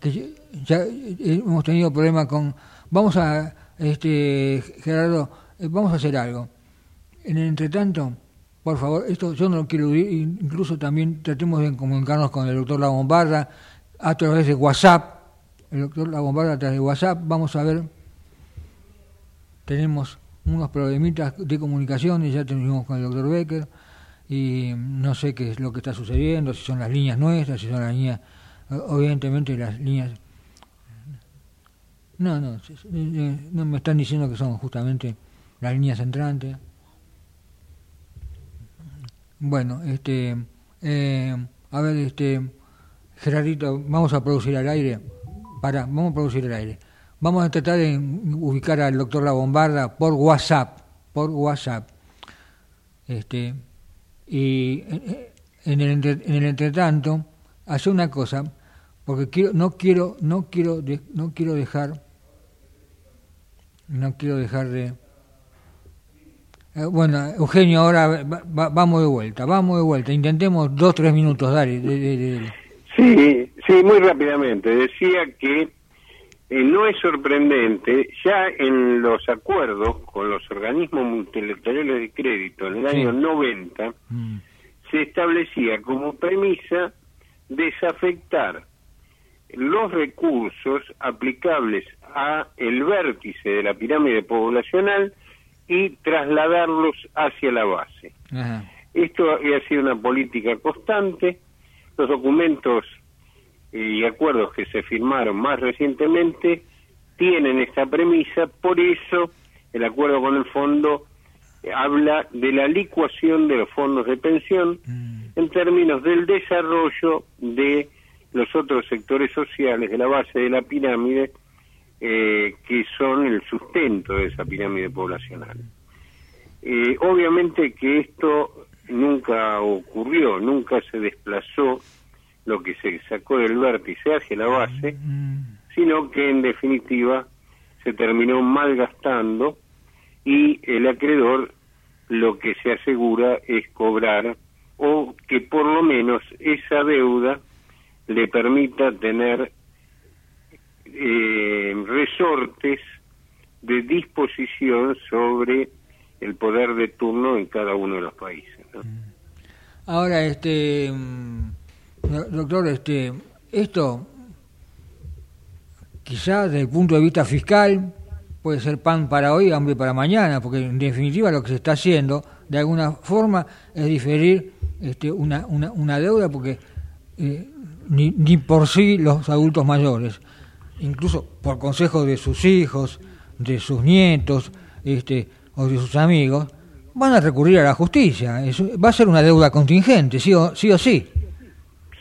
que ya, eh, hemos tenido problemas con. Vamos a, este, Gerardo, eh, vamos a hacer algo. En el entretanto, por favor, esto yo no lo quiero incluso también tratemos de comunicarnos con el doctor La Bombarda a través de WhatsApp. El doctor La Bombarda a través de WhatsApp, vamos a ver. Tenemos unos problemitas de comunicación y ya tenemos con el doctor Becker y no sé qué es lo que está sucediendo, si son las líneas nuestras, si son las líneas, evidentemente las líneas... No, no, no me están diciendo que son justamente las líneas entrantes. Bueno, este, eh, A ver, este, Gerardito, vamos a producir al aire. Para, vamos a producir al aire. Vamos a tratar de ubicar al doctor La Bombarda por WhatsApp, por WhatsApp. Este, y eh, en el, en el entretanto, hacer una cosa, porque quiero, no quiero, no quiero, no quiero dejar, no quiero dejar de. Eh, Bueno, Eugenio, ahora va- va- vamos de vuelta, vamos de vuelta. Intentemos dos, tres minutos, dale. Sí, sí, muy rápidamente. Decía que eh, no es sorprendente, ya en los acuerdos con los organismos multilaterales de crédito en el Sí. año 90, se establecía como premisa desafectar los recursos aplicables a el vértice de la pirámide poblacional y trasladarlos hacia la base. Ajá. Esto ha sido una política constante. Los documentos y acuerdos que se firmaron más recientemente tienen esta premisa, por eso el acuerdo con el fondo eh, habla de la licuación de los fondos de pensión en términos del desarrollo de los otros sectores sociales de la base de la pirámide eh, que son el sustento de esa pirámide poblacional. Eh, obviamente que esto nunca ocurrió, nunca se desplazó lo que se sacó del vértice hacia la base, sino que en definitiva se terminó malgastando y el acreedor lo que se asegura es cobrar o que por lo menos esa deuda le permita tener eh, resortes de disposición sobre el poder de turno en cada uno de los países. ¿no? Ahora, este, mm, doctor, este, esto quizá desde el punto de vista fiscal puede ser pan para hoy, hambre para mañana, porque en definitiva lo que se está haciendo de alguna forma es diferir este, una, una, una deuda, porque eh, ni, ni por sí los adultos mayores, incluso por consejo de sus hijos, de sus nietos, este, o de sus amigos, van a recurrir a la justicia. Va a ser una deuda contingente, sí o sí. O sí.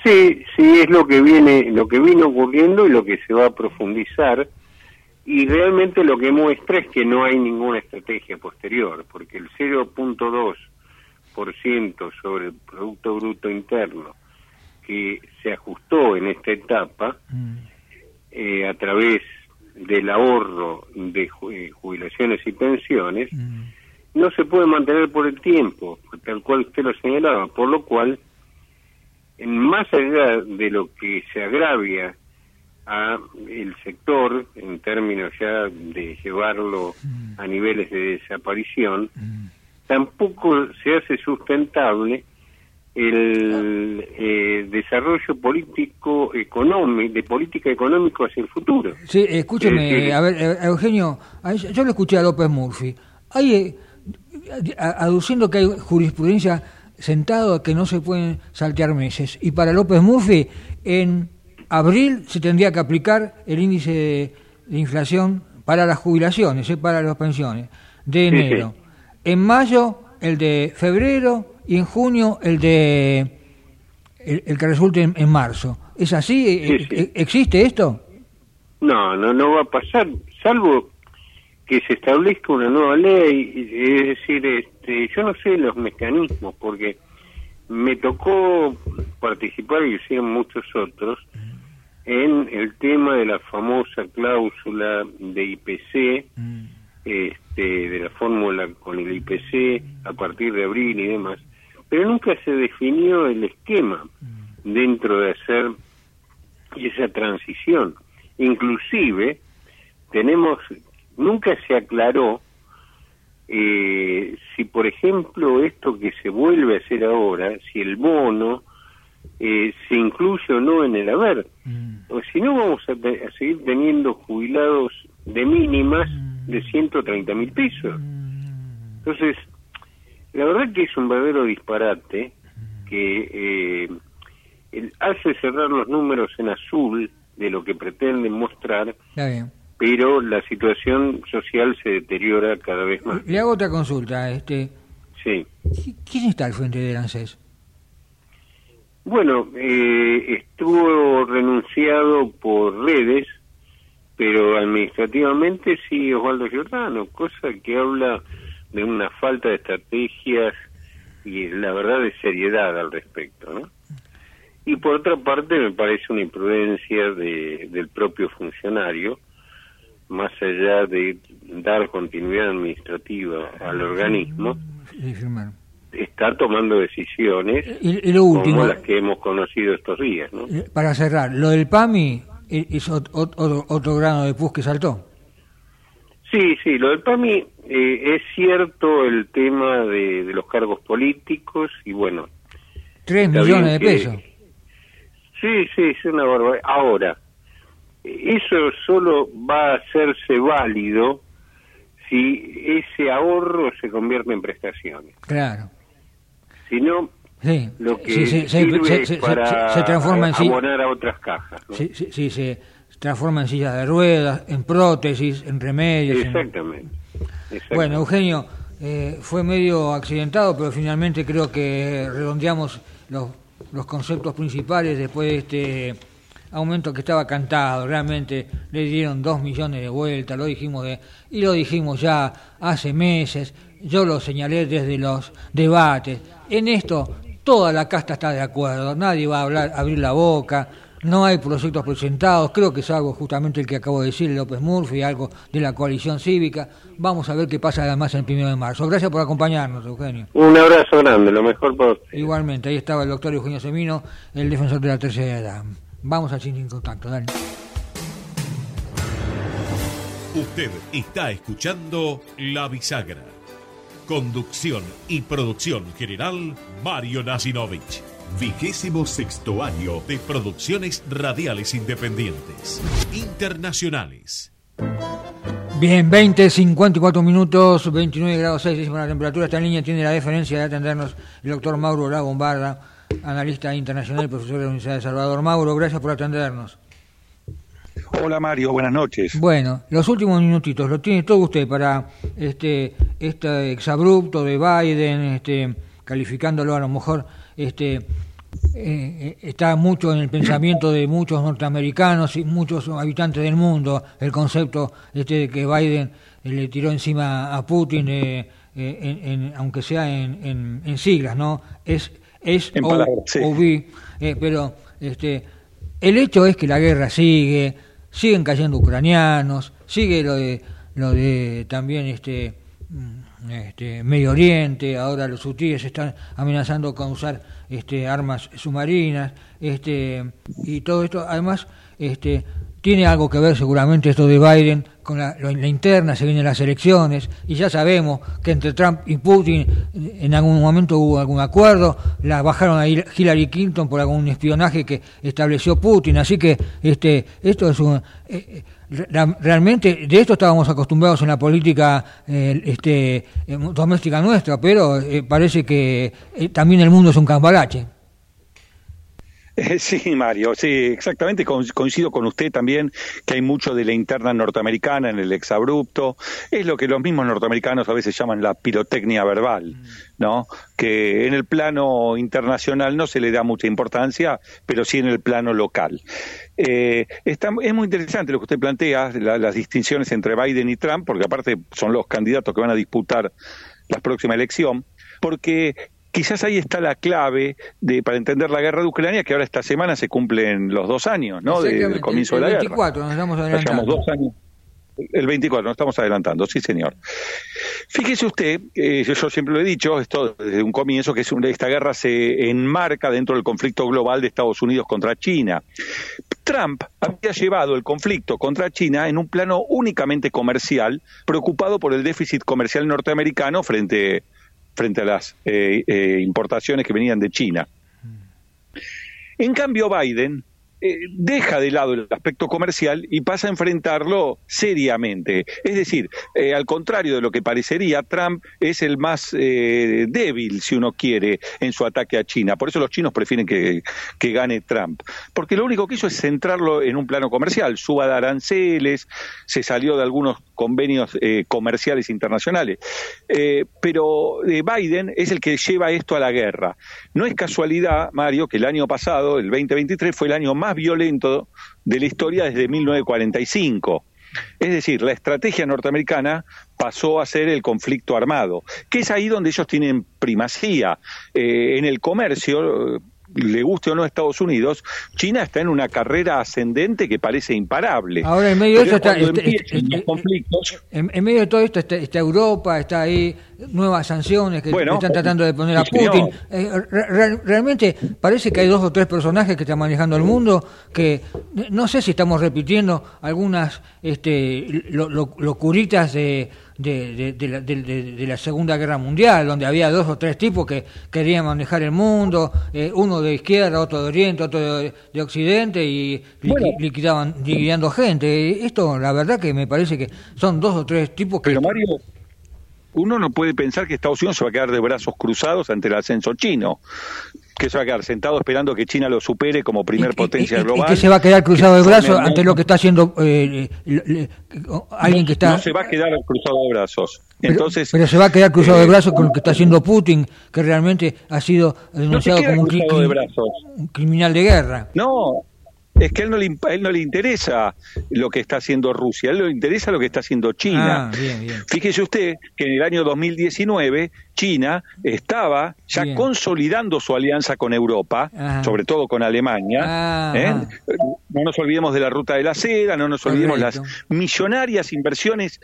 Sí, sí es lo que viene, lo que vino ocurriendo y lo que se va a profundizar. Y realmente lo que muestra es que no hay ninguna estrategia posterior, porque el 0.2% sobre el producto bruto interno que se ajustó en esta etapa eh, a través del ahorro de eh, jubilaciones y pensiones no se puede mantener por el tiempo, tal cual usted lo señalaba, por lo cual más allá de lo que se agravia a el sector en términos ya de llevarlo a niveles de desaparición, tampoco se hace sustentable el eh, desarrollo político económico de política económica hacia el futuro. Sí, escúcheme, a ver, eh, Eugenio, yo lo escuché a López Murphy. Hay, eh, aduciendo que hay jurisprudencia sentado que no se pueden saltear meses. Y para López Murphy, en abril se tendría que aplicar el índice de, de inflación para las jubilaciones, eh, para las pensiones, de Sí, sí. enero. En mayo, el de febrero, y en junio, el de el, el que resulte en, en marzo. ¿Es así? Sí, sí. eh, ¿Existe esto? No, no, no va a pasar, salvo que se establezca una nueva ley, es decir, este, yo no sé los mecanismos, porque me tocó participar, y hicieron muchos otros, en el tema de la famosa cláusula de IPC, este, de la fórmula con el IPC a partir de abril y demás, pero nunca se definió el esquema dentro de hacer esa transición. Inclusive, tenemos, nunca se aclaró eh, si, por ejemplo, esto que se vuelve a hacer ahora, si el bono eh, se incluye o no en el haber. O si no, vamos a, te- a seguir teniendo jubilados de mínimas de 130 mil pesos. Entonces, la verdad que es un verdadero disparate que eh, el- hace cerrar los números en azul de lo que pretenden mostrar, Está bien. Pero la situación social se deteriora cada vez más. Le hago otra consulta. Este, Sí. ¿Quién está al frente del ANSES? Bueno, eh, estuvo renunciado por redes, pero administrativamente sí Osvaldo Giordano, cosa que habla de una falta de estrategias y la verdad de seriedad al respecto, ¿no? Y por otra parte me parece una imprudencia de, del propio funcionario, más allá de dar continuidad administrativa al organismo, está tomando decisiones Y- y lo último- como las que hemos conocido estos días, ¿no? Eh, Para cerrar, lo del PAMI es ot- ot- otro, otro grano de pus que saltó. Sí, sí, lo del PAMI eh, es cierto el tema de, de los cargos políticos y bueno. Tres millones de que- pesos. Sí, sí, es una barbaridad. Ahora, eso solo va a hacerse válido si ese ahorro se convierte en prestaciones. Claro. Si no, Sí. lo que Sí, sirve se- es se- se- para transforma en abonar a otras cajas. ¿no? Sí, sí, sí, se transforma en sillas de ruedas, en prótesis, en remedios. en- Exactamente. exactamente. Bueno, Eugenio, eh, fue medio accidentado, pero finalmente creo que redondeamos los, los conceptos principales después de este aumento que estaba cantado. Realmente le dieron dos millones de vueltas, lo dijimos de, y lo dijimos ya hace meses. Yo lo señalé desde los debates. En esto toda la casta está de acuerdo, nadie va a hablar, abrir la boca. No hay proyectos presentados, creo que es algo justamente el que acabo de decir López Murphy, algo de la coalición cívica. Vamos a ver qué pasa además el primero de marzo. Gracias por acompañarnos, Eugenio. Un abrazo grande, lo mejor para usted. Igualmente, ahí estaba el doctor Eugenio Semino, el defensor de la tercera edad. Vamos al Sin Contacto, dale. Usted está escuchando La Bisagra. Conducción y producción general, Mario Nasinovich. Vigésimo sexto año de producciones radiales independientes. Internacionales. Bien, 20, 54 minutos, 29 grados 6 décimas la temperatura. Esta línea tiene la deferencia de atendernos el doctor Mauro Lagombarda, analista internacional, profesor de la Universidad de Salvador. Mauro, gracias por atendernos. Hola Mario, buenas noches. Bueno, los últimos minutitos, lo tiene todo usted para este, este exabrupto de Biden, este, calificándolo a lo mejor, este, eh, eh, está mucho en el pensamiento de muchos norteamericanos y muchos habitantes del mundo el concepto este de que Biden le tiró encima a Putin, eh, eh, en- en- aunque sea en, en- en siglas, ¿no? Es, es En o- palabras, sí. o vi, eh, pero este, el hecho es que la guerra sigue, siguen cayendo ucranianos, sigue lo de lo de también este mm, este Medio Oriente, ahora los hutíes están amenazando con usar este armas submarinas, este y todo esto además este tiene algo que ver seguramente esto de Biden con la, la interna, se vienen las elecciones y ya sabemos que entre Trump y Putin en algún momento hubo algún acuerdo, la bajaron a Hil- Hillary Clinton por algún espionaje que estableció Putin, así que este esto es un eh, eh, realmente de esto estábamos acostumbrados en la política este eh, doméstica nuestra, pero eh, parece que también el mundo es un cambalache. Sí, Mario, sí, exactamente. co- Coincido con usted también que hay mucho de la interna norteamericana en el exabrupto. Es lo que los mismos norteamericanos a veces llaman la pirotecnia verbal, ¿no? Que en el plano internacional no se le da mucha importancia, pero sí en el plano local. Eh, está- es muy interesante lo que usted plantea, la- las distinciones entre Biden y Trump, porque aparte son los candidatos que van a disputar la próxima elección, porque quizás ahí está la clave de para entender la guerra de Ucrania, que ahora esta semana se cumplen los dos años, ¿no? De- del comienzo el de la 24 guerra. nos estamos adelantando. llevamos dos años. El 24, nos estamos adelantando, sí, señor. Fíjese usted, eh, yo, yo siempre lo he dicho, esto desde un comienzo, que es un- esta guerra se enmarca dentro del conflicto global de Estados Unidos contra China. Trump había llevado el conflicto contra China en un plano únicamente comercial, preocupado por el déficit comercial norteamericano frente, frente a las eh, eh, importaciones que venían de China. En cambio, Biden eh, deja de lado el aspecto comercial y pasa a enfrentarlo seriamente. Es decir, eh, al contrario de lo que parecería, Trump es el más eh, débil, si uno quiere, en su ataque a China. Por eso los chinos prefieren que, que gane Trump. Porque lo único que hizo es centrarlo en un plano comercial. Suba de aranceles, se salió de algunos convenios comerciales internacionales. pero Biden es el que lleva esto a la guerra. No es casualidad, Mario, que el año pasado, el 2023, fue el año más violento de la historia desde 1945. Es decir, la estrategia norteamericana pasó a ser el conflicto armado, que es ahí donde ellos tienen primacía. Eh, en el comercio, le guste o no a Estados Unidos, China está en una carrera ascendente que parece imparable. Ahora, en medio de eso está, este, en, medio de todo esto está, Europa, está ahí nuevas sanciones que están tratando de poner a Putin. Eh, realmente parece que hay dos o tres personajes que están manejando el mundo que no sé si estamos repitiendo algunas este, locuritas de de, de, la, de, la, Segunda Guerra Mundial, donde había dos o tres tipos que querían manejar el mundo, eh, uno de izquierda, otro de oriente, otro de, occidente, y liquidaban, liquidando gente. Esto, la verdad que me parece que son dos o tres tipos que... Pero Mario, uno no puede pensar que Estados Unidos se va a quedar de brazos cruzados ante el ascenso chino que se va a quedar sentado esperando que China lo supere como primer potencia global. Y que se va a quedar cruzado de brazos ante lo que está haciendo eh, alguien que está... No se va a quedar cruzado de brazos. Entonces, pero, se va a quedar cruzado de eh, brazos con lo que está haciendo Putin, que realmente ha sido denunciado como un, un criminal de guerra. No, es que a él no, le, él no le interesa lo que está haciendo Rusia, a él le interesa lo que está haciendo China. Ah, Fíjese usted que en el año 2019 China estaba ya consolidando su alianza con Europa, sobre todo con Alemania. Ah, ¿eh? No nos olvidemos de la ruta de la seda, no nos olvidemos las millonarias inversiones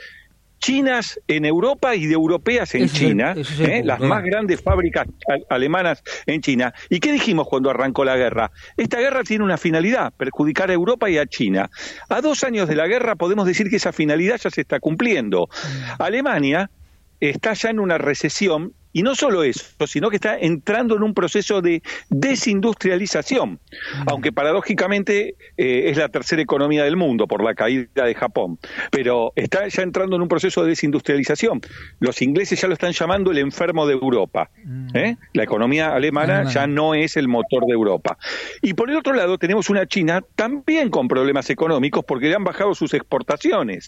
chinas en Europa y de europeas en China, ¿eh? las más grandes fábricas alemanas en China. ¿Y qué dijimos cuando arrancó la guerra? Esta guerra tiene una finalidad, perjudicar a Europa y a China. A dos años de la guerra podemos decir que esa finalidad ya se está cumpliendo. Mm. Alemania está ya en una recesión y no solo eso, sino que está entrando en un proceso de desindustrialización, mm. aunque paradójicamente eh, es la tercera economía del mundo por la caída de Japón, pero está ya entrando en un proceso de desindustrialización. Los ingleses ya lo están llamando el enfermo de Europa. Mm. ¿eh? La economía alemana ya no es el motor de Europa. Y por el otro lado tenemos una China también con problemas económicos porque le han bajado sus exportaciones.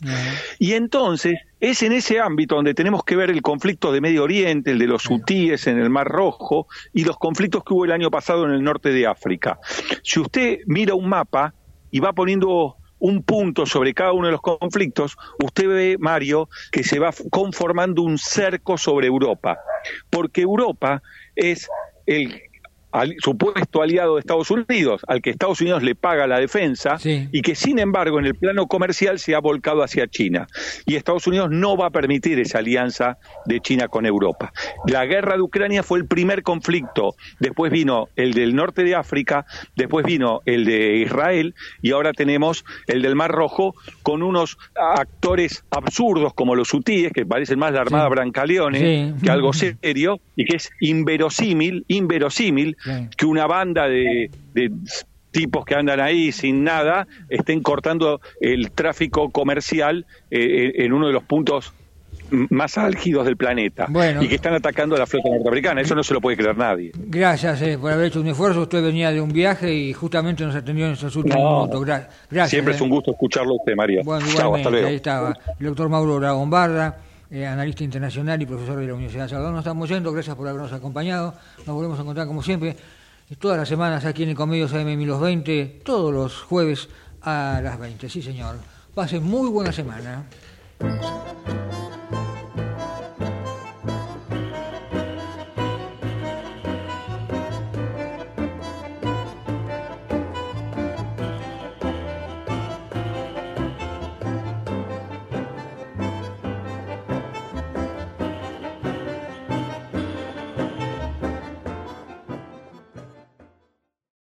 Y entonces es en ese ámbito donde tenemos que ver el conflicto de Medio Oriente, el de los hutíes en el Mar Rojo y los conflictos que hubo el año pasado en el norte de África. Si usted mira un mapa y va poniendo un punto sobre cada uno de los conflictos, usted ve, Mario, que se va conformando un cerco sobre Europa, porque Europa es el supuesto aliado de Estados Unidos, al que Estados Unidos le paga la defensa y que sin embargo en el plano comercial se ha volcado hacia China. Y Estados Unidos no va a permitir esa alianza de China con Europa. La guerra de Ucrania fue el primer conflicto, después vino el del norte de África, después vino el de Israel y ahora tenemos el del Mar Rojo con unos actores absurdos como los hutíes, que parecen más la Armada Brancaleone que algo serio y que es inverosímil, inverosímil que una banda de, tipos que andan ahí sin nada estén cortando el tráfico comercial eh, en uno de los puntos más álgidos del planeta y que están atacando a la flota norteamericana. Eso no se lo puede creer nadie. Gracias eh, por haber hecho un esfuerzo. Usted venía de un viaje y justamente nos atendió en esos últimos minutos. Gracias. Siempre es eh. un gusto escucharlo usted, María. Bueno, igualmente, ahí estaba el doctor Mauro Dragombarda eh, analista internacional y profesor de la Universidad de Salvador. Nos estamos yendo, gracias por habernos acompañado. Nos volvemos a encontrar como siempre todas las semanas aquí en Ecomedios AM 20, todos los jueves a las 20. Sí, señor. Pasen muy buena semana.